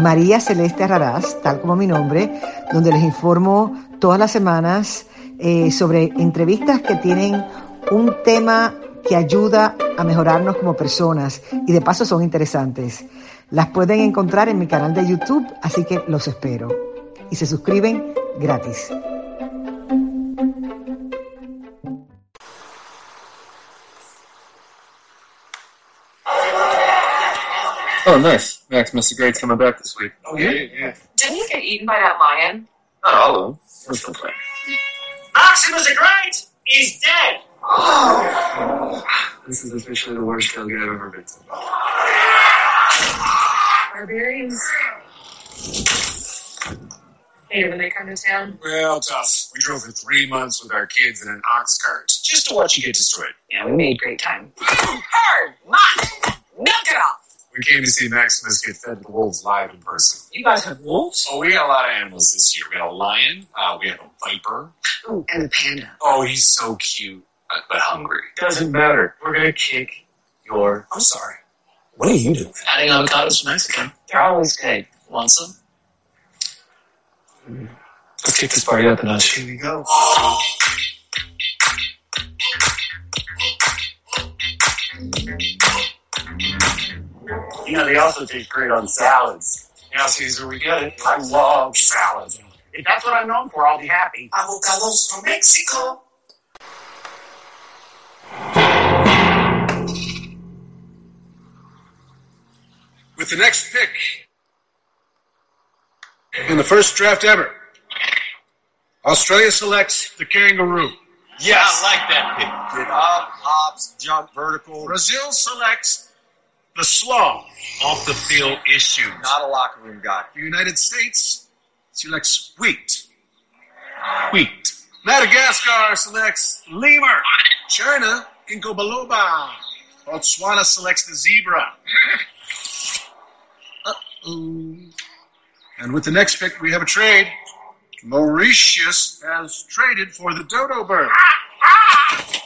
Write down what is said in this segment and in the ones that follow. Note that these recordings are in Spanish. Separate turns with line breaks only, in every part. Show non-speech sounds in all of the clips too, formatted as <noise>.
María Celeste Raraz, tal como mi nombre, donde les informo todas las semanas eh, sobre entrevistas que tienen un tema que ayuda a mejorarnos como personas y de paso son interesantes. Las pueden encontrar en mi canal de YouTube, así que los espero. Y se suscriben gratis.
Oh, nice. Max Mr. Great's coming back this week.
Oh, yeah? yeah. Didn't he get eaten by that lion?
Not all of them. There's still plenty.
Maximus the Great is dead! Oh. <sighs>
This is officially the worst tailgate I've ever been to.
Barbarians. Hey, when they come to town.
Well, tough. We drove for three months with our kids in an ox cart just to watch you get destroyed.
Yeah, we made great time. Hard! Mott! Milk it off!
We came to see Maximus get fed to the wolves live in person.
You guys have wolves?
Oh, we got a lot of animals this year. We got a lion, uh, we had a viper.
Ooh, and a panda.
Oh, he's so cute, but, but hungry.
Doesn't matter. We're gonna kick your.
I'm sorry. What are you doing?
Adding avocados from Mexico.
They're always good. Want some?
Let's kick this party up a notch.
Here we go.
You know, they also taste great on salads.
Yeah, Caesar, we get it.
I love salads. If that's what I'm known for, I'll be happy.
Avocados from Mexico.
With the next pick in the first draft ever, Australia selects the kangaroo.
Yes. I like that pick. Get up, hops, jump vertical.
Brazil selects the sloth.
Off the field issue. Not a locker room guy.
The United States selects wheat.
Wheat.
Madagascar selects lemur. China, ginkgo biloba. Botswana selects the zebra. Uh-oh. And with the next pick, we have a trade. Mauritius has traded for the dodo bird. Ah, ah!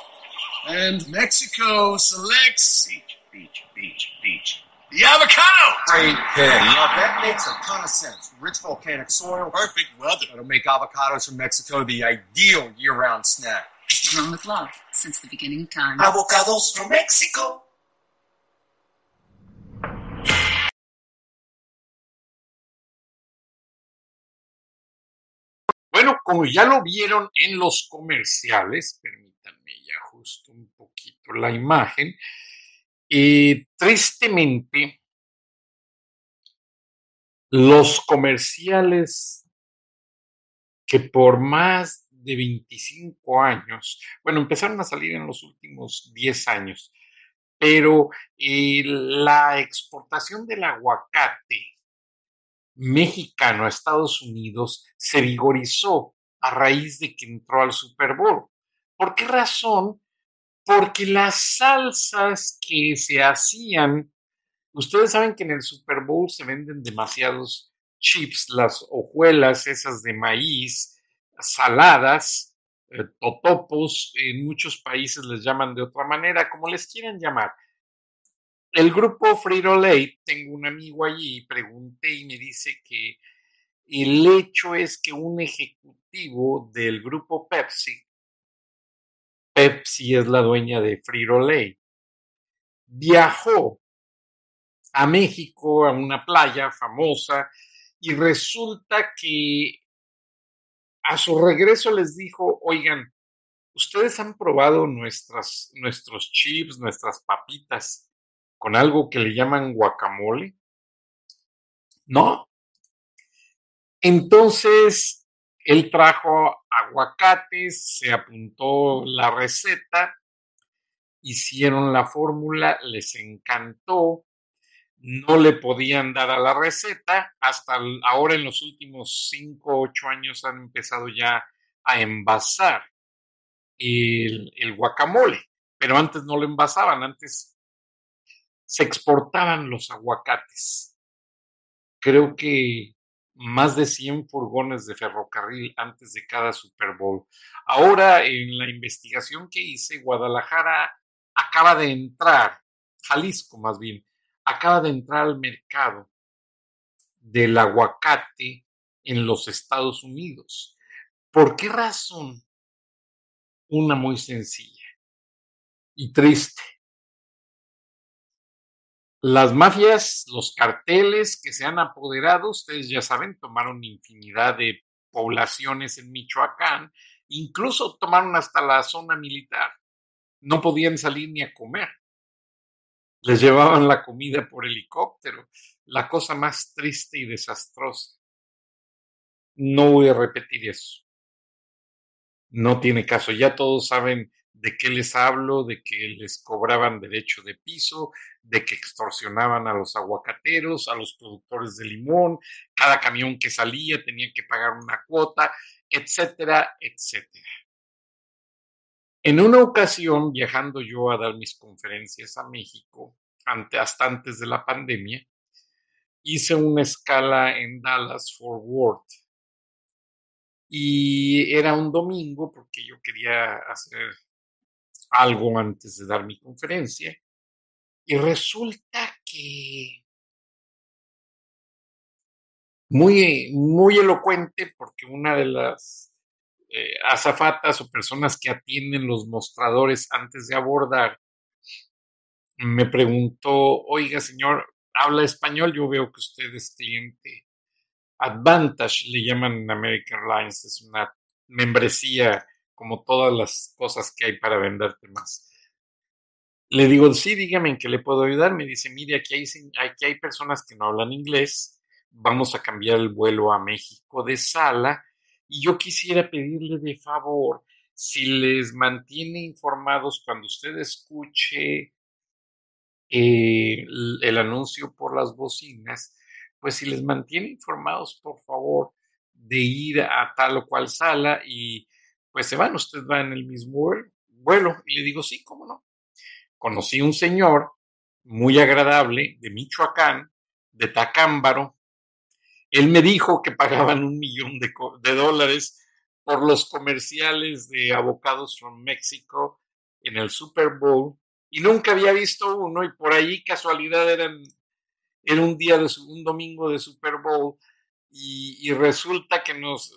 And Mexico selects
Beach, beach, beach, beach.
the avocado.
Great pick. Now, that makes a ton of sense. Rich volcanic soil.
Perfect weather.
That'll make avocados from Mexico the ideal year-round snack.
Grown with love since the beginning of time.
Avocados from Mexico.
Bueno, como ya lo vieron en los comerciales, permítanme ya justo un poquito la imagen, eh, tristemente, los comerciales que por más de 25 años, bueno, empezaron a salir en los últimos 10 años, pero eh, la exportación del aguacate mexicano a Estados Unidos se vigorizó a raíz de que entró al Super Bowl. ¿Por qué razón? Porque las salsas que se hacían, ustedes saben que en el Super Bowl se venden demasiados chips, las hojuelas esas de maíz, saladas, eh, totopos, en muchos países les llaman de otra manera, como les quieran llamar. El grupo Frito Lay, tengo un amigo allí, pregunté y me dice que el hecho es que un ejecutivo del grupo Pepsi, Pepsi es la dueña de Frito Lay, viajó a México a una playa famosa y resulta que a su regreso les dijo, oigan, ustedes han probado nuestras, nuestros chips, nuestras papitas con algo que le llaman guacamole? ¿No? Entonces, él trajo aguacates, se apuntó la receta, hicieron la fórmula, les encantó, no le podían dar a la receta, hasta ahora en los últimos cinco o ocho años han empezado ya a envasar el, el guacamole, pero antes no lo envasaban, antes se exportaban los aguacates. Creo que más de 100 furgones de ferrocarril antes de cada Super Bowl. Ahora, en la investigación que hice, Guadalajara acaba de entrar, Jalisco más bien, acaba de entrar al mercado del aguacate en los Estados Unidos. ¿Por qué razón? Una muy sencilla y triste. Las mafias, los carteles que se han apoderado, ustedes ya saben, tomaron infinidad de poblaciones en Michoacán, incluso tomaron hasta la zona militar. No podían salir ni a comer. Les llevaban la comida por helicóptero, la cosa más triste y desastrosa. No voy a repetir eso. No tiene caso. Ya todos saben de qué les hablo, de que les cobraban derecho de piso, de que extorsionaban a los aguacateros, a los productores de limón, cada camión que salía tenía que pagar una cuota, etcétera, etcétera. En una ocasión, viajando yo a dar mis conferencias a México, ante, hasta antes de la pandemia, hice una escala en Dallas Fort Worth. Y era un domingo porque yo quería hacer algo antes de dar mi conferencia. Y resulta que muy, muy elocuente porque una de las eh, azafatas o personas que atienden los mostradores antes de abordar me preguntó, oiga señor, habla español, yo veo que usted es cliente. Advantage le llaman American Airlines, es una membresía como todas las cosas que hay para venderte más. Le digo, sí, dígame en qué le puedo ayudar. Me dice, mire, aquí hay, aquí hay personas que no hablan inglés. Vamos a cambiar el vuelo a México de sala. Y yo quisiera pedirle de favor si les mantiene informados cuando usted escuche eh, el anuncio por las bocinas, pues si les mantiene informados, por favor, de ir a tal o cual sala y pues se van, usted va en el mismo vuelo. Y le digo, sí, cómo no. Conocí un señor muy agradable de Michoacán, de Tacámbaro. Él me dijo que pagaban un millón de, dólares por los comerciales de Avocados from Mexico en el Super Bowl y nunca había visto uno y por ahí casualidad era un día de un domingo de Super Bowl y resulta que nos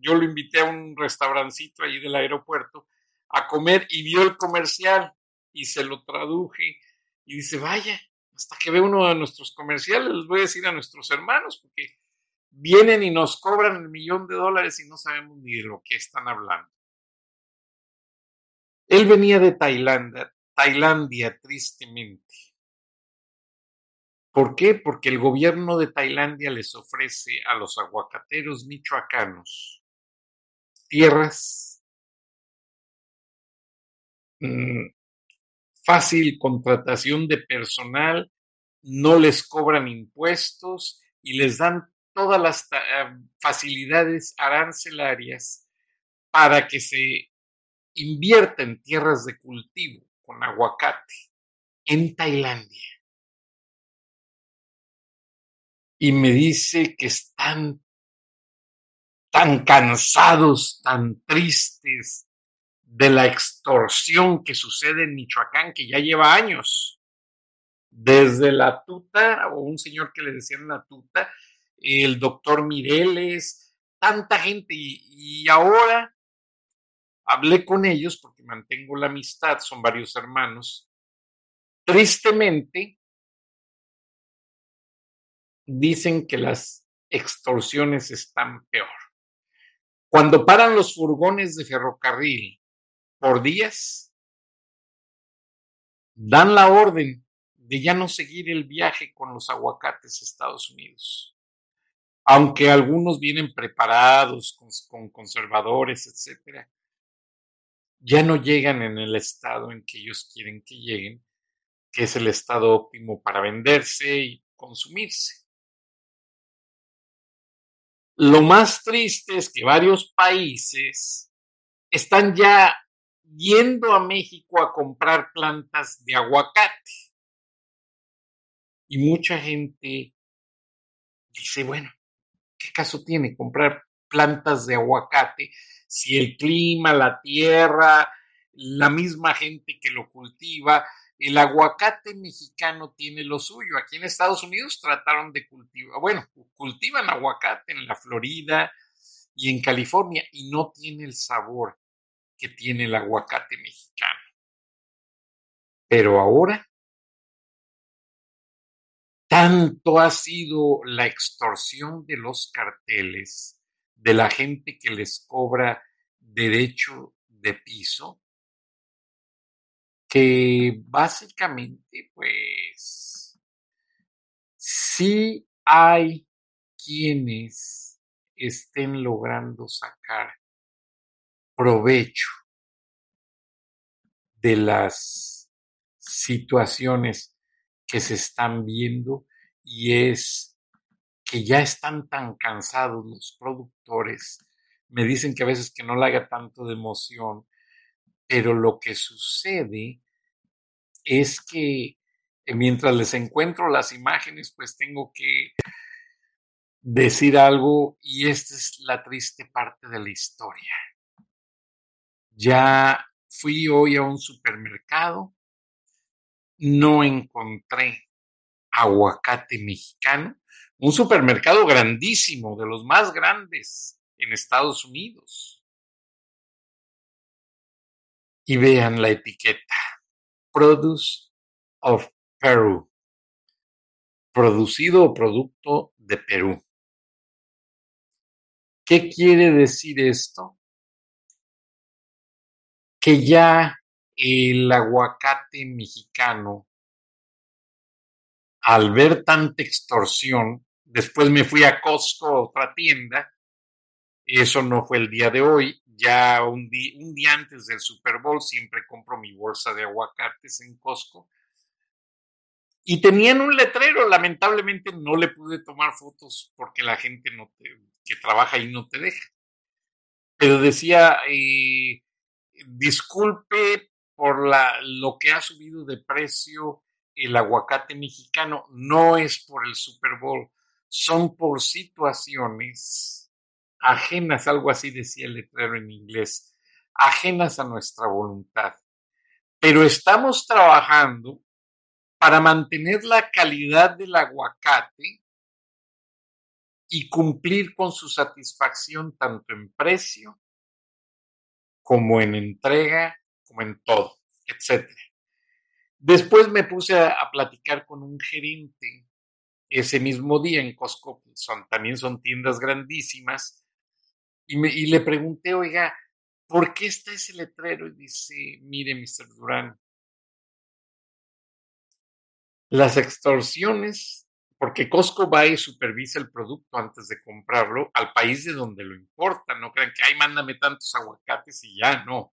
yo lo invité a un restaurancito ahí del aeropuerto a comer y vio el comercial y se lo traduje y dice, vaya, hasta que ve uno de nuestros comerciales, les voy a decir a nuestros hermanos, porque vienen y nos cobran el millón de dólares y no sabemos ni de lo que están hablando. Él venía de Tailandia, Tailandia, tristemente. ¿Por qué? Porque el gobierno de Tailandia les ofrece a los aguacateros michoacanos tierras, mm, fácil contratación de personal, no les cobran impuestos y les dan todas las eh, facilidades arancelarias para que se invierta en tierras de cultivo con aguacate en Tailandia. Y me dice que están tan cansados, tan tristes de la extorsión que sucede en Michoacán, que ya lleva años. Desde la tuta, o un señor que le decían la tuta, el doctor Mireles, tanta gente, y, y ahora hablé con ellos porque mantengo la amistad, son varios hermanos. Tristemente, dicen que las extorsiones están peor. Cuando paran los furgones de ferrocarril por días, dan la orden de ya no seguir el viaje con los aguacates a Estados Unidos. Aunque algunos vienen preparados con, conservadores, etcétera, ya no llegan en el estado en que ellos quieren que lleguen, que es el estado óptimo para venderse y consumirse. Lo más triste es que varios países están ya yendo a México a comprar plantas de aguacate. Y mucha gente dice, bueno, ¿qué caso tiene comprar plantas de aguacate si el clima, la tierra, la misma gente que lo cultiva, el aguacate mexicano tiene lo suyo. Aquí en Estados Unidos trataron de cultivar, bueno, cultivan aguacate en la Florida y en California y no tiene el sabor que tiene el aguacate mexicano. Pero ahora, tanto ha sido la extorsión de los carteles, de la gente que les cobra derecho de piso, que básicamente, pues, sí hay quienes estén logrando sacar provecho de las situaciones que se están viendo y es que ya están tan cansados los productores. Me dicen que a veces que no le haga tanto de emoción, pero lo que sucede es que eh, mientras les encuentro las imágenes, pues tengo que decir algo y esta es la triste parte de la historia. Ya fui hoy a un supermercado, no encontré aguacate mexicano, un supermercado grandísimo, de los más grandes en Estados Unidos. Y vean la etiqueta, Produce of Peru, producido o producto de Perú. ¿Qué quiere decir esto? que ya el aguacate mexicano, al ver tanta extorsión, después me fui a Costco, otra tienda, eso no fue el día de hoy, ya un, día, antes del Super Bowl siempre compro mi bolsa de aguacates en Costco. Y tenían un letrero, lamentablemente no le pude tomar fotos porque la gente no que trabaja ahí no te deja. Pero decía, eh, disculpe por lo que ha subido de precio el aguacate mexicano, no es por el Super Bowl, son por situaciones ajenas, algo así decía el letrero en inglés, ajenas a nuestra voluntad. Pero estamos trabajando para mantener la calidad del aguacate y cumplir con su satisfacción tanto en precio como en entrega, como en todo, etc. Después me puse a, platicar con un gerente ese mismo día en Costco, son, también son tiendas grandísimas, y, le pregunté, oiga, ¿por qué está ese letrero? Y dice, mire, Mr. Durán, las extorsiones porque Costco va y supervisa el producto antes de comprarlo al país de donde lo importa. No crean que, ay, mándame tantos aguacates y ya, no.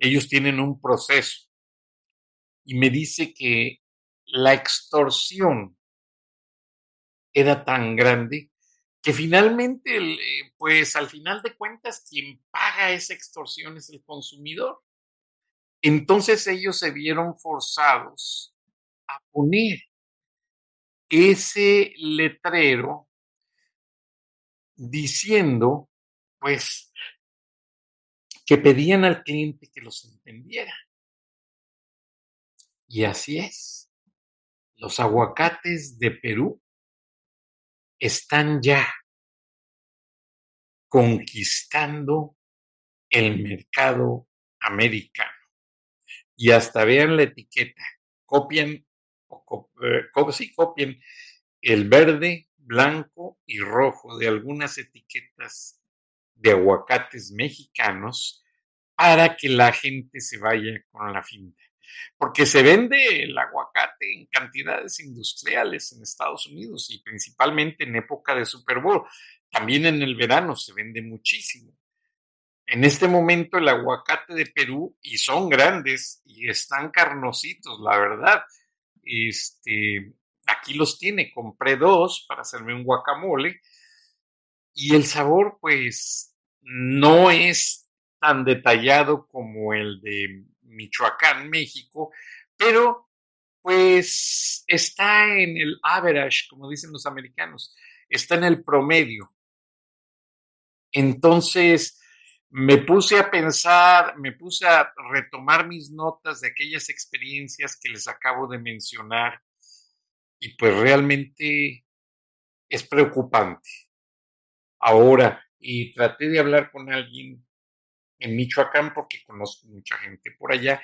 Ellos tienen un proceso. Y me dice que la extorsión era tan grande que finalmente, eh, pues al final de cuentas, quien paga esa extorsión es el consumidor. Entonces ellos se vieron forzados a poner ese letrero diciendo, pues, que pedían al cliente que los entendiera. Y así es. Los aguacates de Perú están ya conquistando el mercado americano. Y hasta vean la etiqueta, copian o si copien el verde, blanco y rojo de algunas etiquetas de aguacates mexicanos para que la gente se vaya con la finta. Porque se vende el aguacate en cantidades industriales en Estados Unidos y principalmente en época de Super Bowl. También en el verano se vende muchísimo. En este momento el aguacate de Perú, y son grandes y están carnositos, la verdad. Este, aquí los tiene, compré dos para hacerme un guacamole y el sabor pues no es tan detallado como el de Michoacán, México, pero pues está en el average, como dicen los americanos, está en el promedio. Entonces, me puse a pensar, me puse a retomar mis notas de aquellas experiencias que les acabo de mencionar y pues realmente es preocupante. Ahora, y traté de hablar con alguien en Michoacán porque conozco mucha gente por allá,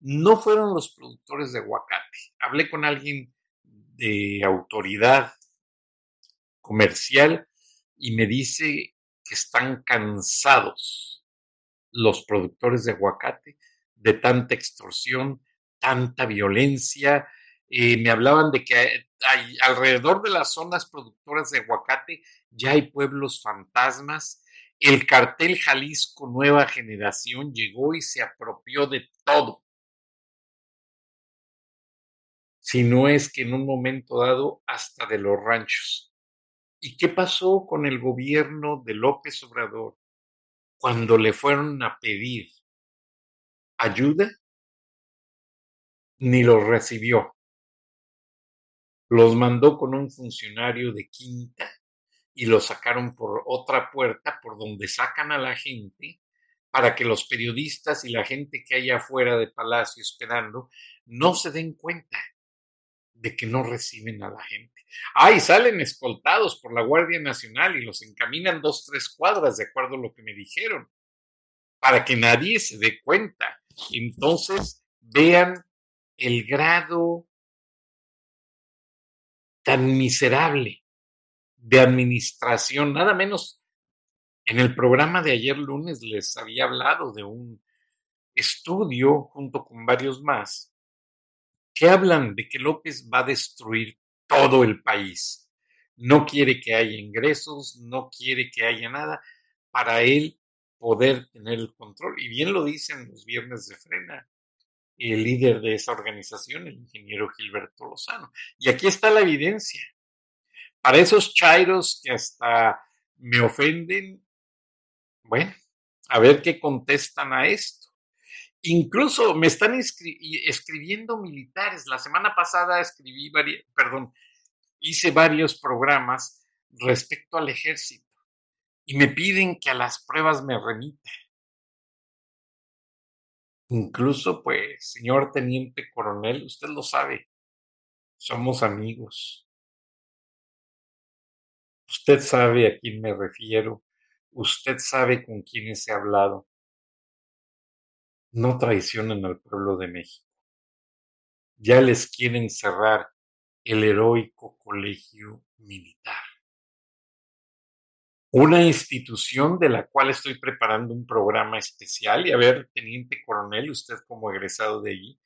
no fueron los productores de aguacate. Hablé con alguien de autoridad comercial y me dice que están cansados los productores de aguacate de tanta extorsión, tanta violencia. Eh, me hablaban de que alrededor de las zonas productoras de aguacate ya hay pueblos fantasmas. El cartel Jalisco Nueva Generación llegó y se apropió de todo. Si no es que en un momento dado hasta de los ranchos. ¿Y qué pasó con el gobierno de López Obrador cuando le fueron a pedir ayuda? Ni lo recibió. Los mandó con un funcionario de quinta y lo sacaron por otra puerta por donde sacan a la gente para que los periodistas y la gente que hay afuera de Palacio esperando no se den cuenta de que no reciben a la gente. Ay, salen escoltados por la Guardia Nacional y los encaminan dos, tres cuadras, de acuerdo a lo que me dijeron, para que nadie se dé cuenta. Entonces, vean el grado tan miserable de administración, nada menos en el programa de ayer lunes les había hablado de un estudio junto con varios más que hablan de que López va a destruir todo el país. No quiere que haya ingresos, no quiere que haya nada para él poder tener el control. Y bien lo dicen los viernes de frena, el líder de esa organización, el ingeniero Gilberto Lozano. Y aquí está la evidencia. Para esos chairos que hasta me ofenden, bueno, a ver qué contestan a esto. Incluso me están escribiendo militares. La semana pasada escribí, perdón, hice varios programas respecto al ejército y me piden que a las pruebas me remita. Incluso, pues, señor teniente coronel, usted lo sabe, somos amigos. Usted sabe a quién me refiero, usted sabe con quiénes he hablado no traicionen al pueblo de México. Ya les quieren cerrar el heroico colegio militar. Una institución de la cual estoy preparando un programa especial y a ver, teniente coronel, usted como egresado de allí,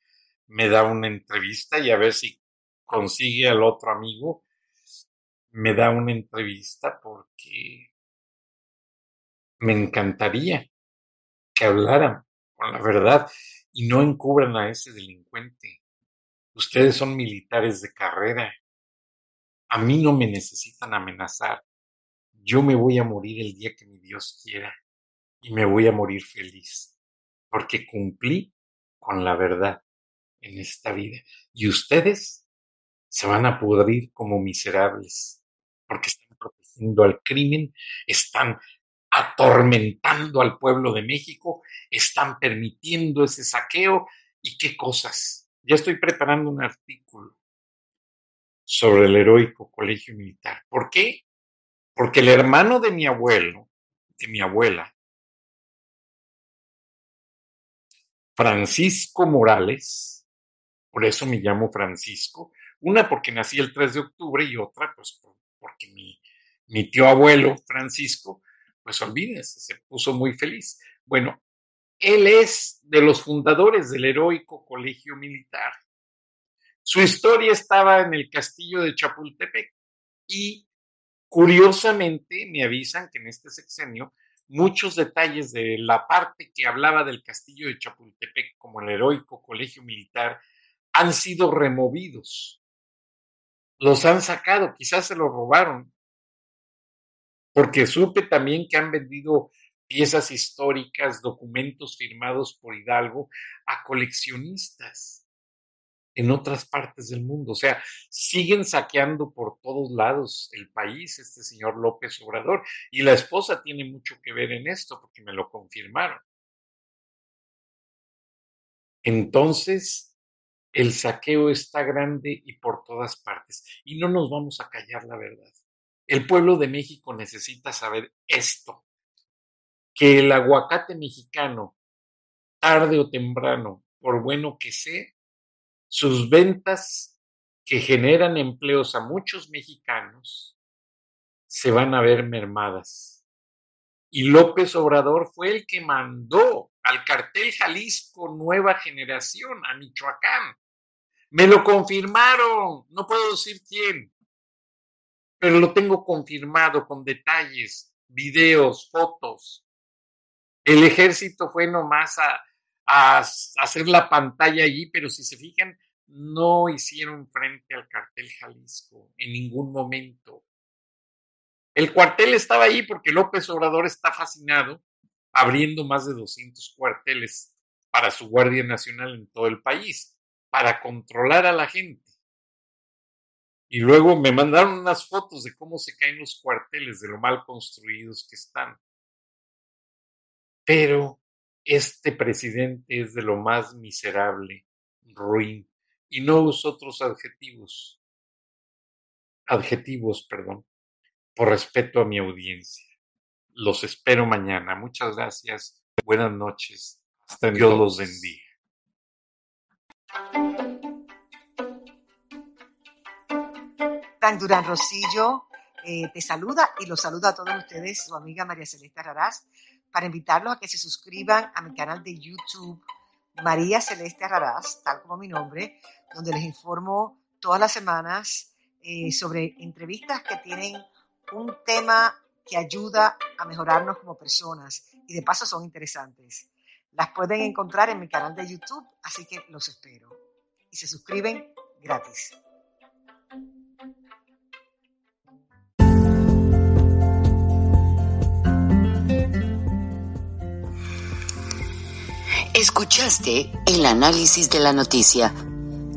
me da una entrevista y a ver si consigue al otro amigo, me da una entrevista porque me encantaría que hablaran con la verdad y no encubran a ese delincuente. Ustedes son militares de carrera. A mí no me necesitan amenazar. Yo me voy a morir el día que mi Dios quiera y me voy a morir feliz porque cumplí con la verdad en esta vida. Y ustedes se van a pudrir como miserables porque están protegiendo al crimen, están atormentando al pueblo de México, están permitiendo ese saqueo y qué cosas. Ya estoy preparando un artículo sobre el heroico colegio militar. ¿Por qué? Porque el hermano de mi abuelo, de mi abuela, Francisco Morales, por eso me llamo Francisco, una porque nací el 3 de octubre y otra pues porque mi, tío abuelo Francisco pues olvídense, se puso muy feliz. Bueno, él es de los fundadores del heroico colegio militar. Su historia estaba en el castillo de Chapultepec y curiosamente me avisan que en este sexenio muchos detalles de la parte que hablaba del castillo de Chapultepec como el heroico colegio militar han sido removidos. Los han sacado, quizás se los robaron. Porque supe también que han vendido piezas históricas, documentos firmados por Hidalgo a coleccionistas en otras partes del mundo. O sea, siguen saqueando por todos lados el país este señor López Obrador. Y la esposa tiene mucho que ver en esto porque me lo confirmaron. Entonces, el saqueo está grande y por todas partes. Y no nos vamos a callar la verdad. El pueblo de México necesita saber esto, que el aguacate mexicano, tarde o temprano, por bueno que sea, sus ventas que generan empleos a muchos mexicanos se van a ver mermadas. Y López Obrador fue el que mandó al cartel Jalisco Nueva Generación a Michoacán. Me lo confirmaron, no puedo decir quién, pero lo tengo confirmado con detalles, videos, fotos. El ejército fue nomás a, hacer la pantalla allí, pero si se fijan, no hicieron frente al cartel Jalisco en ningún momento. El cuartel estaba ahí porque López Obrador está fascinado abriendo más de 200 cuarteles para su Guardia Nacional en todo el país, para controlar a la gente. Y luego me mandaron unas fotos de cómo se caen los cuarteles, de lo mal construidos que están. Pero este presidente es de lo más miserable, ruin, y no uso otros adjetivos, adjetivos, perdón, por respeto a mi audiencia. Los espero mañana. Muchas gracias. Buenas noches. Hasta Dios los bendiga.
Durán Rosillo eh, te saluda y los saluda a todos ustedes, su amiga María Celeste Raraz, para invitarlos a que se suscriban a mi canal de YouTube María Celeste Raraz, tal como mi nombre, donde les informo todas las semanas eh, sobre entrevistas que tienen un tema que ayuda a mejorarnos como personas y de paso son interesantes. Las pueden encontrar en mi canal de YouTube, así que los espero. Y se suscriben gratis.
Escuchaste el análisis de la noticia,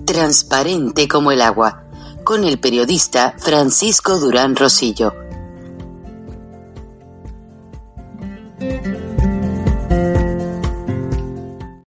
transparente como el agua, con el periodista Francisco Durán Rosillo